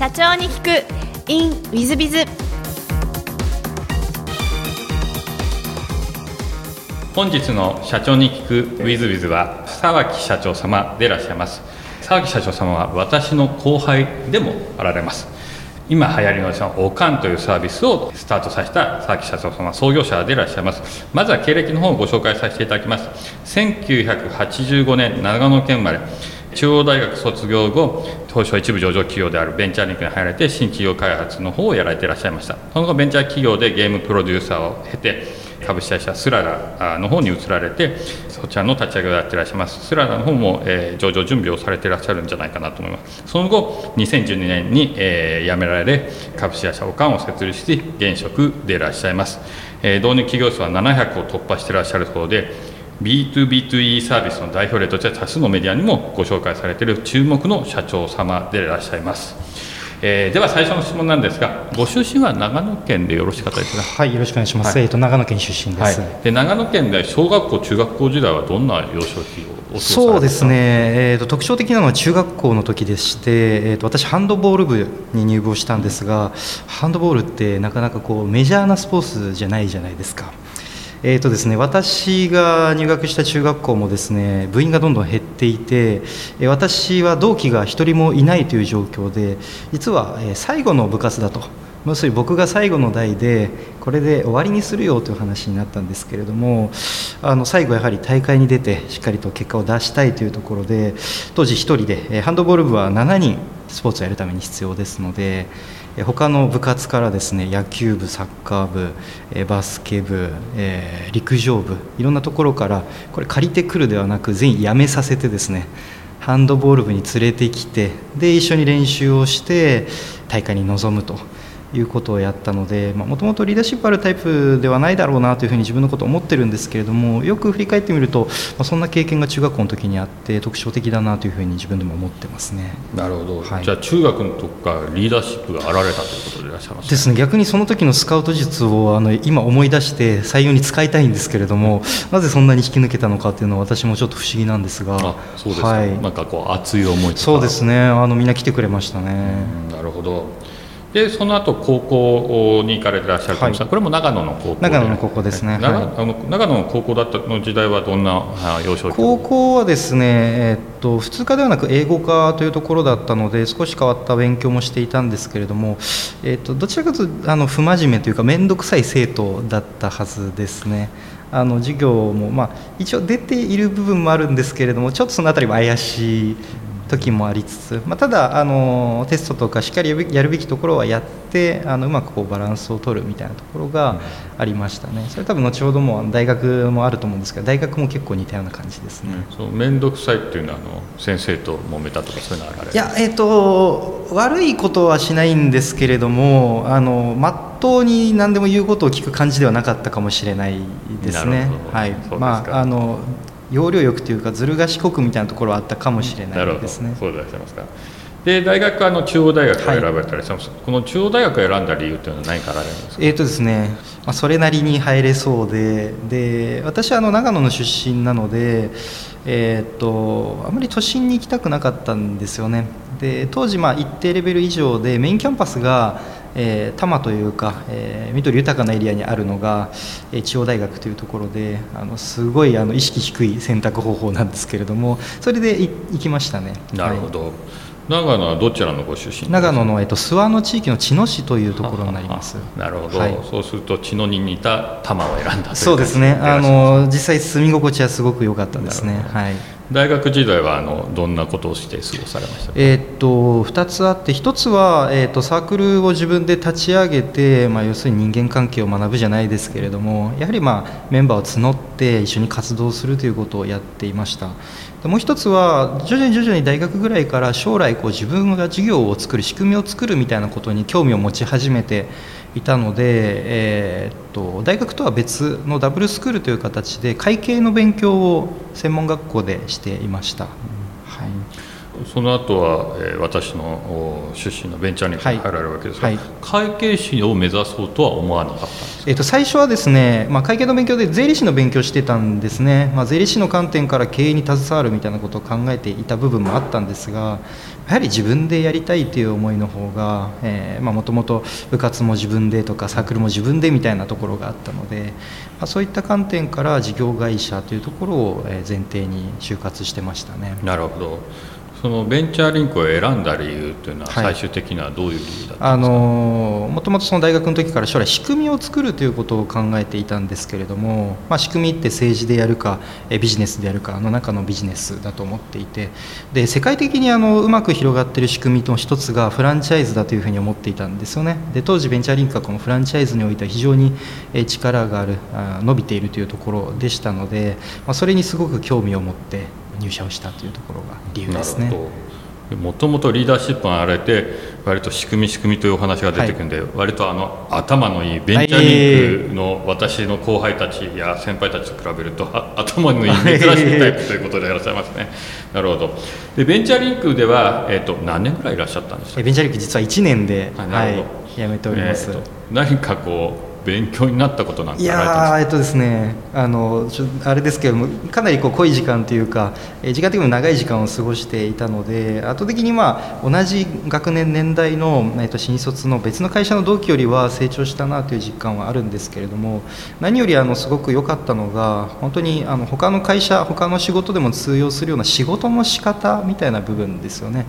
社長に聞く。In ウィズビズ本日の社長に聞くウィズビズは沢木社長様でいらっしゃいます。沢木社長様は私の後輩でもあられます。今流行りのそのおかんというサービスをスタートさせた沢木社長様創業者でいらっしゃいます。まずは経歴の方をご紹介させていただきます。1985年長野県生まれ。中央大学卒業後東証一部上場企業であるベンチャーリンクに入られて新企業開発の方をやられていらっしゃいました。その後ベンチャー企業でゲームプロデューサーを経て株式会社スララの方に移られてそちらの立ち上げをやっていらっしゃいます。スララの方も、えー、上場準備をされていらっしゃるんじゃないかなと思います。その後2012年に、えー、辞められ株式会社オカンを設立し現職でいらっしゃいます、えー、導入企業数は700を突破していらっしゃるそうで B2B2E サービスの代表例として多数のメディアにもご紹介されている注目の社長様でいらっしゃいますえー、では最初の質問なんですが、ご出身は長野県でよろしかったですか。はい、よろしくお願いします。はい、えっ、と長野県出身です。はい、で長野県で小学校中学校時代はどんな幼少期をそうですね。えっ、ー、と特徴的なのは中学校の時でして、えっ、ー、と私ハンドボール部に入部をしたんですが、ハンドボールってなかなかこうメジャーなスポーツじゃないじゃないですか。えーとですね、私が入学した中学校もですね部員がどんどん減っていて私は同期が1人もいないという状況で実は最後の部活だと。要するに僕が最後の代でこれで終わりにするよという話になったんですけれどもあの最後やはり大会に出てしっかりと結果を出したいというところで当時1人でハンドボール部は7人スポーツをやるために必要ですので他の部活からですね野球部サッカー部バスケ部、えー、陸上部いろんなところからこれ借りてくるではなく全員辞めさせてですねハンドボール部に連れてきてで一緒に練習をして大会に臨むと。いうことをやったのでもともとリーダーシップあるタイプではないだろうなというふうに自分のことを思ってるんですけれどもよく振り返ってみると、まあ、そんな経験が中学校の時にあって特徴的だなというふうに自分でも思ってますね。なるほど、はい、じゃあ中学の時からリーダーシップがあられたということでいらっしゃいますですね。逆にその時のスカウト術をあの今思い出して採用に使いたいんですけれども なぜそんなに引き抜けたのかというのは私もちょっと不思議なんですが。あそうですか、はい、なんかこう熱い思いそうですね。あのみんな来てくれましたね。なるほどでその後高校に行かれてらっしゃると思うんですが、はい、これも長野の高校長野の高校ですね、長,、あの長野の高校だったの時代はどんな幼少期？高校はですね、えー、っと普通科ではなく英語科というところだったので少し変わった勉強もしていたんですけれども、えー、っとどちらかというとあの不真面目というか面倒くさい生徒だったはずですね。あの授業も、まあ、一応出ている部分もあるんですけれどもちょっとその辺りも怪しい時もありつつ、まあ、ただあのテストとかしっかりやるべきところはやってあのうまくこうバランスを取るみたいなところがありましたね。それ多分後ほども大学もあると思うんですけど大学も結構似たような感じですね、面倒くさいっていうのはあの先生と揉めたとかそういうのはあれいやえっ、ー、と悪いことはしないんですけれどもあのまっとうに何でも言うことを聞く感じではなかったかもしれないですね。はい。まああの要領よくというかずる賢くみたいなところはあったかもしれないですね。そうでいらっしゃいますか。で大学あの中央大学を選ばれたりします、はい、この中央大学を選んだ理由というのは何からあるんですか？えーとですね、まあ、それなりに入れそうでで私はあの長野の出身なので、えーと、あまり都心に行きたくなかったんですよね。で当時まあ一定レベル以上でメインキャンパスがえー、多摩というか、えー、緑豊かなエリアにあるのが、えー、中央大学というところであのすごいあの意識低い選択方法なんですけれどもそれで行きましたね。なるほど、はい。長野はどちらのご出身？長野の、えっと、諏訪の地域の茅野市というところになります。なるほど、はい、そうすると茅野に似た多摩を選んだそうですね。あの実際住み心地はすごく良かったですね。はい大学時代はあのどんなことをして過ごされましたえー、っと2つあって1つは、えー、っとサークルを自分で立ち上げて、まあ、要するに人間関係を学ぶじゃないですけれどもやはり、まあ、メンバーを募って一緒に活動するということをやっていました。もう一つは徐々に徐々に大学ぐらいから将来こう自分が授業を作る仕組みを作るみたいなことに興味を持ち始めていたので、えー、っと大学とは別のダブルスクールという形で会計の勉強を専門学校でしていました。はいその後は、えー、私のお出身のベンチャーに入られるわけですが、はい。はい、会計士を目指そうとは思わなかったんですえーと、最初はですね、まあ、会計の勉強で税理士の勉強してたんですね、まあ、税理士の観点から経営に携わるみたいなことを考えていた部分もあったんですがやはり自分でやりたいという思いの方がもともと部活も自分でとかサークルも自分でみたいなところがあったので、まあ、そういった観点から事業会社というところを前提に就活してましたね。なるほどそのベンチャーリンクを選んだ理由というのは最終的にはどういう理由だったんですか、はい、あのもともとその大学の時から将来仕組みを作るということを考えていたんですけれども、まあ、仕組みって政治でやるかビジネスでやるかの中のビジネスだと思っていてで世界的にあのうまく広がっている仕組みの一つがフランチャイズだというふうに思っていたんですよね。で当時ベンチャーリンクはこのフランチャイズにおいては非常に力がある伸びているというところでしたので、まあ、それにすごく興味を持って入社をしたというところが理由ですね。もともとリーダーシップがあれて割と仕組み仕組みというお話が出てくるんで、はい、割とあの頭のいいベンチャーリンクの私の後輩たちや先輩たちと比べると頭のいい珍しいタイプということでいらっしゃいますね。なるほど。でベンチャーリンクでは、えーと、何年ぐらいいらっしゃったんですか？ベンチャーリンク実は1年で、はい、辞めております。えー、何かこう勉強になったことなんていやえっとですねあのちょあれですけどもかなりこう濃い時間というか、え時間的にも長い時間を過ごしていたので圧倒的にまあ同じ学年年代の、えっと、新卒の別の会社の同期よりは成長したなという実感はあるんですけれども何よりあのすごく良かったのが本当にあの他の会社他の仕事でも通用するような仕事の仕方みたいな部分ですよね。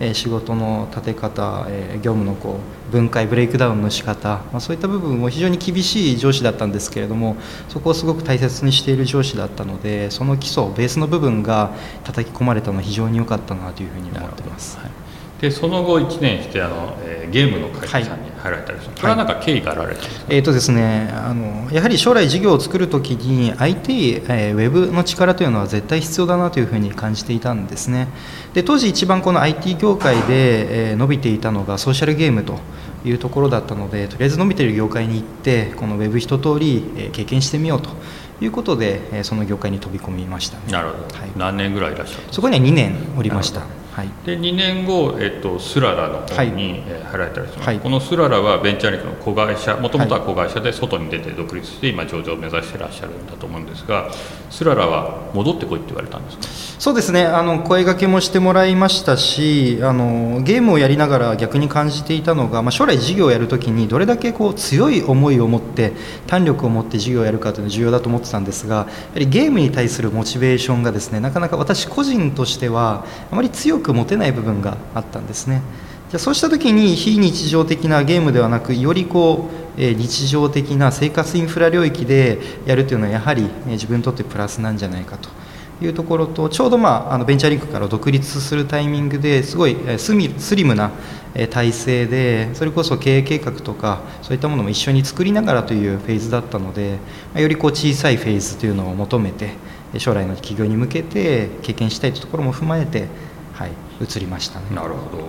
え仕事の立て方、え業務のこう分解ブレイクダウンの仕方、まあ、そういった部分も非常に厳しい上司だったんですけれどもそこをすごく大切にしている上司だったのでその基礎ベースの部分が叩き込まれたのは非常に良かったなというふうに思ってます。はいでその後1年してあの、えー、ゲームの会社さんに入られたりする、はい、これは何か経緯があられたんですか、えーとですね、あのやはり将来事業を作るときに IT、えー、ウェブの力というのは絶対必要だなというふうに感じていたんですね。で当時一番この IT 業界で、えー、伸びていたのがソーシャルゲームというところだったのでとりあえず伸びている業界に行ってこのウェブ一通り、えー、経験してみようということで、えー、その業界に飛び込みました、なるほど、はい、何年ぐらいいらっしゃるそこには2年おりましたはい、で2年後、えっと、スララの方に、はい、入られたりします、はい、このスララはベンチャーリンクの子会社もともとは子会社で外に出て独立して今上場を目指していらっしゃるんだと思うんですがスララは戻ってこいって言われたんですか？そうですね。あの声がけもしてもらいましたしあのゲームをやりながら逆に感じていたのが、まあ、将来事業をやるときにどれだけこう強い思いを持って胆力を持って事業をやるかというのが重要だと思ってたんですがやはりゲームに対するモチベーションがですねなかなか私個人としてはあまり強く持てない部分があったんですね。じゃそうした時に非日常的なゲームではなくよりこう日常的な生活インフラ領域でやるというのはやはり自分にとってプラスなんじゃないかと。いうところとちょうど、まあ、あのベンチャーリンクから独立するタイミングですごいスリムな体制でそれこそ経営計画とかそういったものも一緒に作りながらというフェーズだったのでよりこう小さいフェーズというのを求めて将来の企業に向けて経験したいというところも踏まえてはい、移りましたね。なるほど。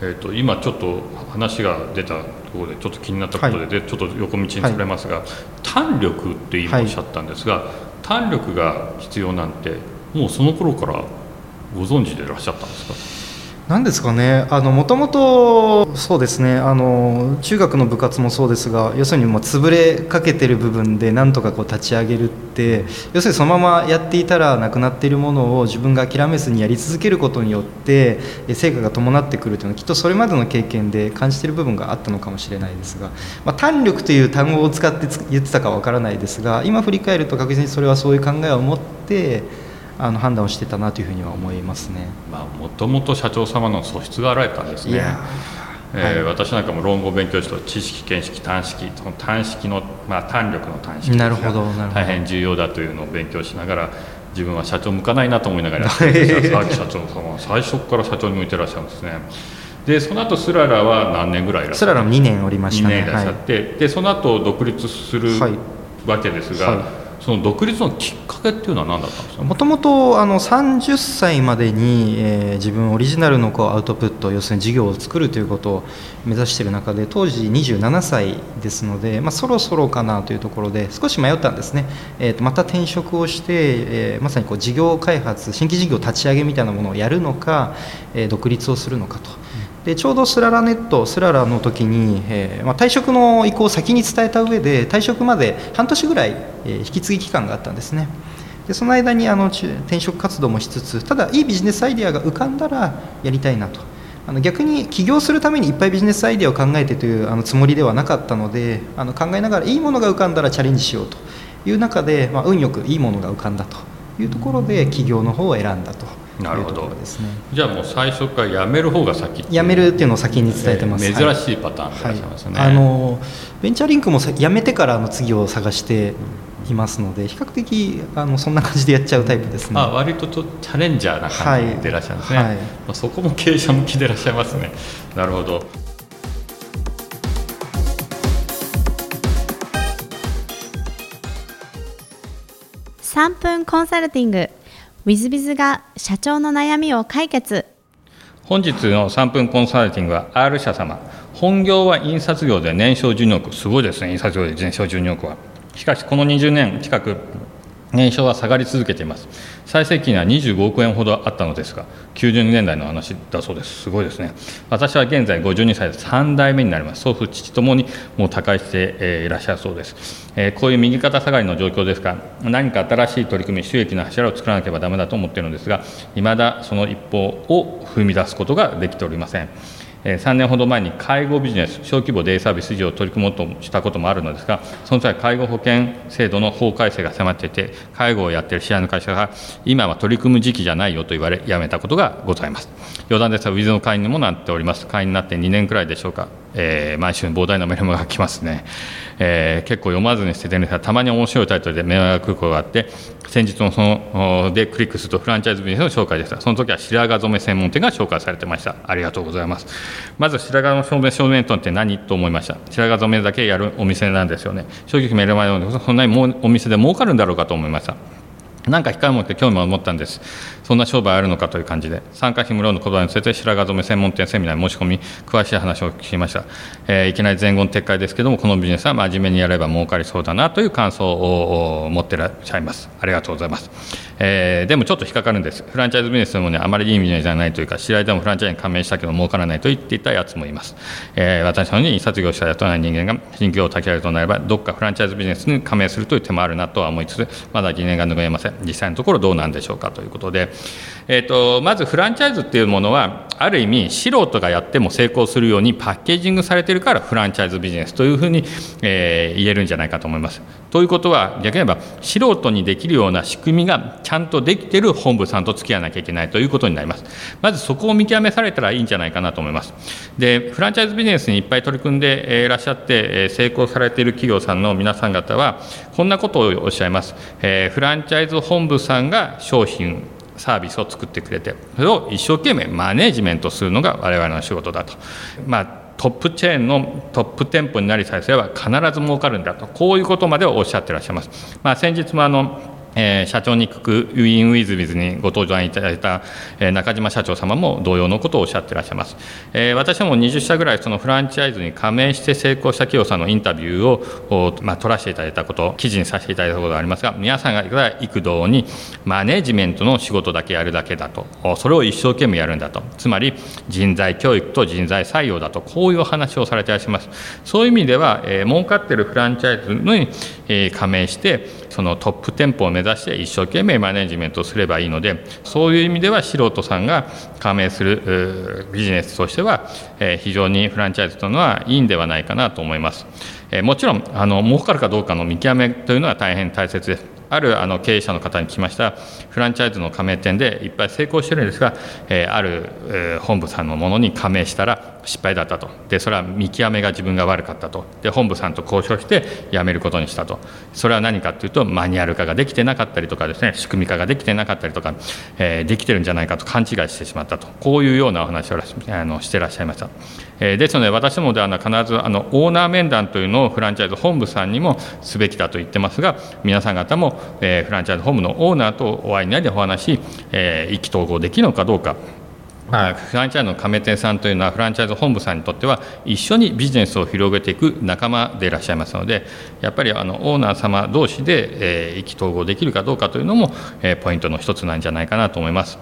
えーと、今ちょっと話が出たところでちょっと気になったことではい、でちょっと横道にそれますが、はい、胆力って今おっしゃったんですが、はい、胆力が必要なんてもうその頃からご存知でいらっしゃったんですか？何ですかね。もともとそうですね。あの中学の部活もそうですが要するにもう潰れかけてる部分でなんとかこう立ち上げるって要するにそのままやっていたらなくなっているものを自分が諦めずにやり続けることによって成果が伴ってくるというのはきっとそれまでの経験で感じている部分があったのかもしれないですが、まあ、胆力という単語を使って言ってたかわからないですが今振り返ると確実にそれはそういう考えを持ってあの判断をしてたなというふうには思いますね。まあ、もともと社長様の素質があられたんですね。えー、はい、私なんかも論語を勉強して知識見識短式その短式の、まあ、単力の短式なるほど大変重要だというのを勉強しながら自分は社長向かないなと思いながらやってるんですが社長様は最初から社長に向いてらっしゃるんですね。でその後スララは何年ぐらいいらっしゃスララ2年おりました、ね、2年いらっしゃって、はい、でその後独立するわけですが、はいその独立のきっかけっていうのは何だったんですか？もともとあの30歳までに、えー、自分オリジナルのこうアウトプット要するに事業を作るということを目指している中で当時27歳ですので、まあ、そろそろかなというところで少し迷ったんですね、えー、とまた転職をして、えー、まさにこう事業開発新規事業立ち上げみたいなものをやるのか、えー、独立をするのかと。でちょうどスララネットスララの時に、えーまあ、退職の意向を先に伝えた上で退職まで半年ぐらい、えー、引き継ぎ期間があったんですね。でその間にあの転職活動もしつつただいいビジネスアイデアが浮かんだらやりたいなと。あの逆に起業するためにいっぱいビジネスアイデアを考えてというあのつもりではなかったのであの考えながらいいものが浮かんだらチャレンジしようという中で、まあ、運よくいいものが浮かんだというところで起業の方を選んだと。なるほど。ですね。じゃあもう最初から辞める方が先辞めるっていうのを先に伝えてます、えー、珍しいパターンでいらっしゃいますね、はい、あのベンチャーリンクも辞めてからの次を探していますので比較的あのそんな感じでやっちゃうタイプですね。あ割ととチャレンジャーな感じでいらっしゃるんですね、はい。はい、まあ、そこも経営者向きでいらっしゃいますね。なるほど。3分コンサルティングウィズビズが社長の悩みを解決。本日の3分コンサルティングは R 社様。本業は印刷業で年商12億。すごいですね。印刷業で年商12億は。しかしこの20年近く年商は下がり続けています。最盛期には25億円ほどあったのですが90年代の話だそうです。すごいですね。私は現在52歳で3代目になります。祖父父ともにもう他界して、いらっしゃるそうです、えー、こういう右肩下がりの状況ですが何か新しい取り組み収益の柱を作らなければだめだと思っているのですがいまだその一歩を踏み出すことができておりません。3年ほど前に介護ビジネス小規模デイサービス事業を取り組もうとしたこともあるのですがその際介護保険制度の法改正が迫っていて介護をやっている試合の会社が今は取り組む時期じゃないよと言われ辞めたことがございます。余談ですがウィズの会員にもなっております。会員になって2年くらいでしょうか。えー、毎週膨大なメルマが来ますね、えー、結構読まずに捨ててるんですがたまに面白いタイトルでメルが来ることがあって先日のそのでクリックするとフランチャイズビジネスの紹介でした。その時は白髪染め専門店が紹介されてました。ありがとうございます。まず白髪染め専門店って何と思いました？白髪染めだけやるお店なんですよね。正直メルマガそんなにもお店で儲かるんだろうかと思いました。なんか控えを持って興味を持ったんです。そんな商売あるのかという感じで参加費無料の言葉について白髪染め専門店セミナーに申し込み詳しい話を聞きました、えー、いきなり前言撤回ですけどもこのビジネスは真面目にやれば儲かりそうだなという感想を持ってらっしゃいます。ありがとうございます、えー、でもちょっと引っかかるんです。フランチャイズビジネスでもねあまりいいビジネスじゃないというか知り合いでもフランチャイズに加盟したけど儲からないと言っていたやつもいます、えー、私のように印刷業者雇わない人間が新業を立ち上げるとなればどっかフランチャイズビジネスに加盟するという手もあるなとは思いつつまだ疑念が拭えません。実際のところどうなんでしょうかということで、えーと、まずフランチャイズっていうものはある意味素人がやっても成功するようにパッケージングされてるからフランチャイズビジネスというふうに、えー、言えるんじゃないかと思います。ということは逆に言えば素人にできるような仕組みがちゃんとできてる本部さんと付き合わなきゃいけないということになります。まずそこを見極めされたらいいんじゃないかなと思います。でフランチャイズビジネスにいっぱい取り組んでいらっしゃって成功されている企業さんの皆さん方はこんなことをおっしゃいます。えー、フランチャイズ本部さんが商品サービスを作ってくれてそれを一生懸命マネージメントするのが我々の仕事だと。まあトップチェーンのトップ店舗になりさえすれば必ず儲かるんだとこういうことまでおっしゃってらっしゃいます。まあ、先日もあのえー、社長に聞くウィンウィズビズにご登場いただいた、えー、中島社長様も同様のことをおっしゃっていらっしゃいます、えー、私も20社ぐらいそのフランチャイズに加盟して成功した企業さんのインタビューを、まあ、取らせていただいたこと記事にさせていただいたことがありますが皆さんが幾度にマネジメントの仕事だけやるだけだとそれを一生懸命やるんだと。つまり人材教育と人材採用だとこういうお話をされていらっしゃいます。そういう意味では、えー、儲かっているフランチャイズに、えー、加盟してそのトップ店舗を目指して一生懸命マネジメントすればいいのでそういう意味では素人さんが加盟するビジネスとしては非常にフランチャイズというのはいいんではないかなと思います。もちろんあの儲かるかどうかの見極めというのは大変大切です。あるあの経営者の方に聞きました。フランチャイズの加盟店でいっぱい成功してるんですが、えー、ある、えー、本部さんのものに加盟したら失敗だったと。でそれは見極めが自分が悪かったと。で本部さんと交渉して辞めることにしたと。それは何かというとマニュアル化ができてなかったりとかですね仕組み化ができてなかったりとか、えー、できてるんじゃないかと勘違いしてしまったと。こういうようなお話をあのしてらっしゃいました。えですので私どもでは必ずあのオーナー面談というのをフランチャイズ本部さんにもすべきだと言ってますが皆さん方も、え、フランチャイズホームのオーナーとお会いになりお話し、え、意気投合できるのかどうかまあ、フランチャイズの加盟店さんというのはフランチャイズ本部さんにとっては一緒にビジネスを広げていく仲間でいらっしゃいますのでやっぱりあのオーナー様同士で、意気投合できるかどうかというのも、ポイントの一つなんじゃないかなと思います。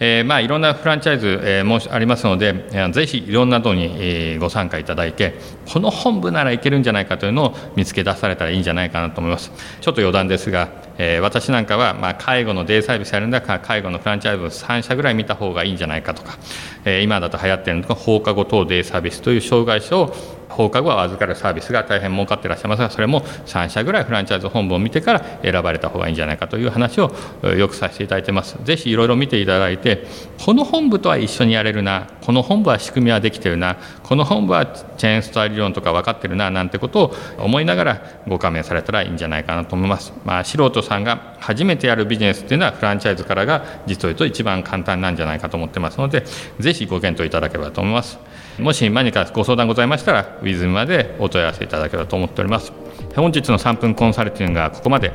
えーまあ、いろんなフランチャイズ、えー、もありますので、えー、ぜひいろんなとに、えー、ご参加いただいてこの本部ならいけるんじゃないかというのを見つけ出されたらいいんじゃないかなと思います。ちょっと余談ですが、えー、私なんかは、まあ、介護のデイサービスやるんだから介護のフランチャイズを3社ぐらい見た方がいいんじゃないかとか、えー、今だと流行っているのが放課後等デイサービスという障害者を放課後は預かるサービスが大変儲かってらっしゃいますがそれも3社ぐらいフランチャイズ本部を見てから選ばれた方がいいんじゃないかという話をよくさせていただいてます。ぜひいろいろ見ていただいてこの本部とは一緒にやれるなこの本部は仕組みはできてるなこの本部はチェーンストア理論とか分かってるななんてことを思いながらご加盟されたらいいんじゃないかなと思います、まあ、素人さんが初めてやるビジネスっていうのはフランチャイズからが実を言うと一番簡単なんじゃないかと思ってますのでぜひご検討いただければと思います。もし何かご相談ございましたら、ウィズムまでお問い合わせいただければと思っております。本日の3分コンサルティングはここまで。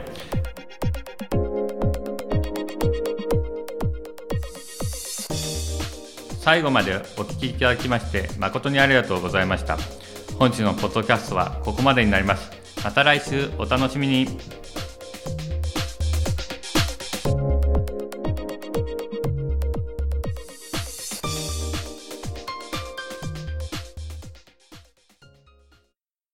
最後までお聞きいただきまして誠にありがとうございました。本日のポッドキャストはここまでになります。また来週お楽しみに。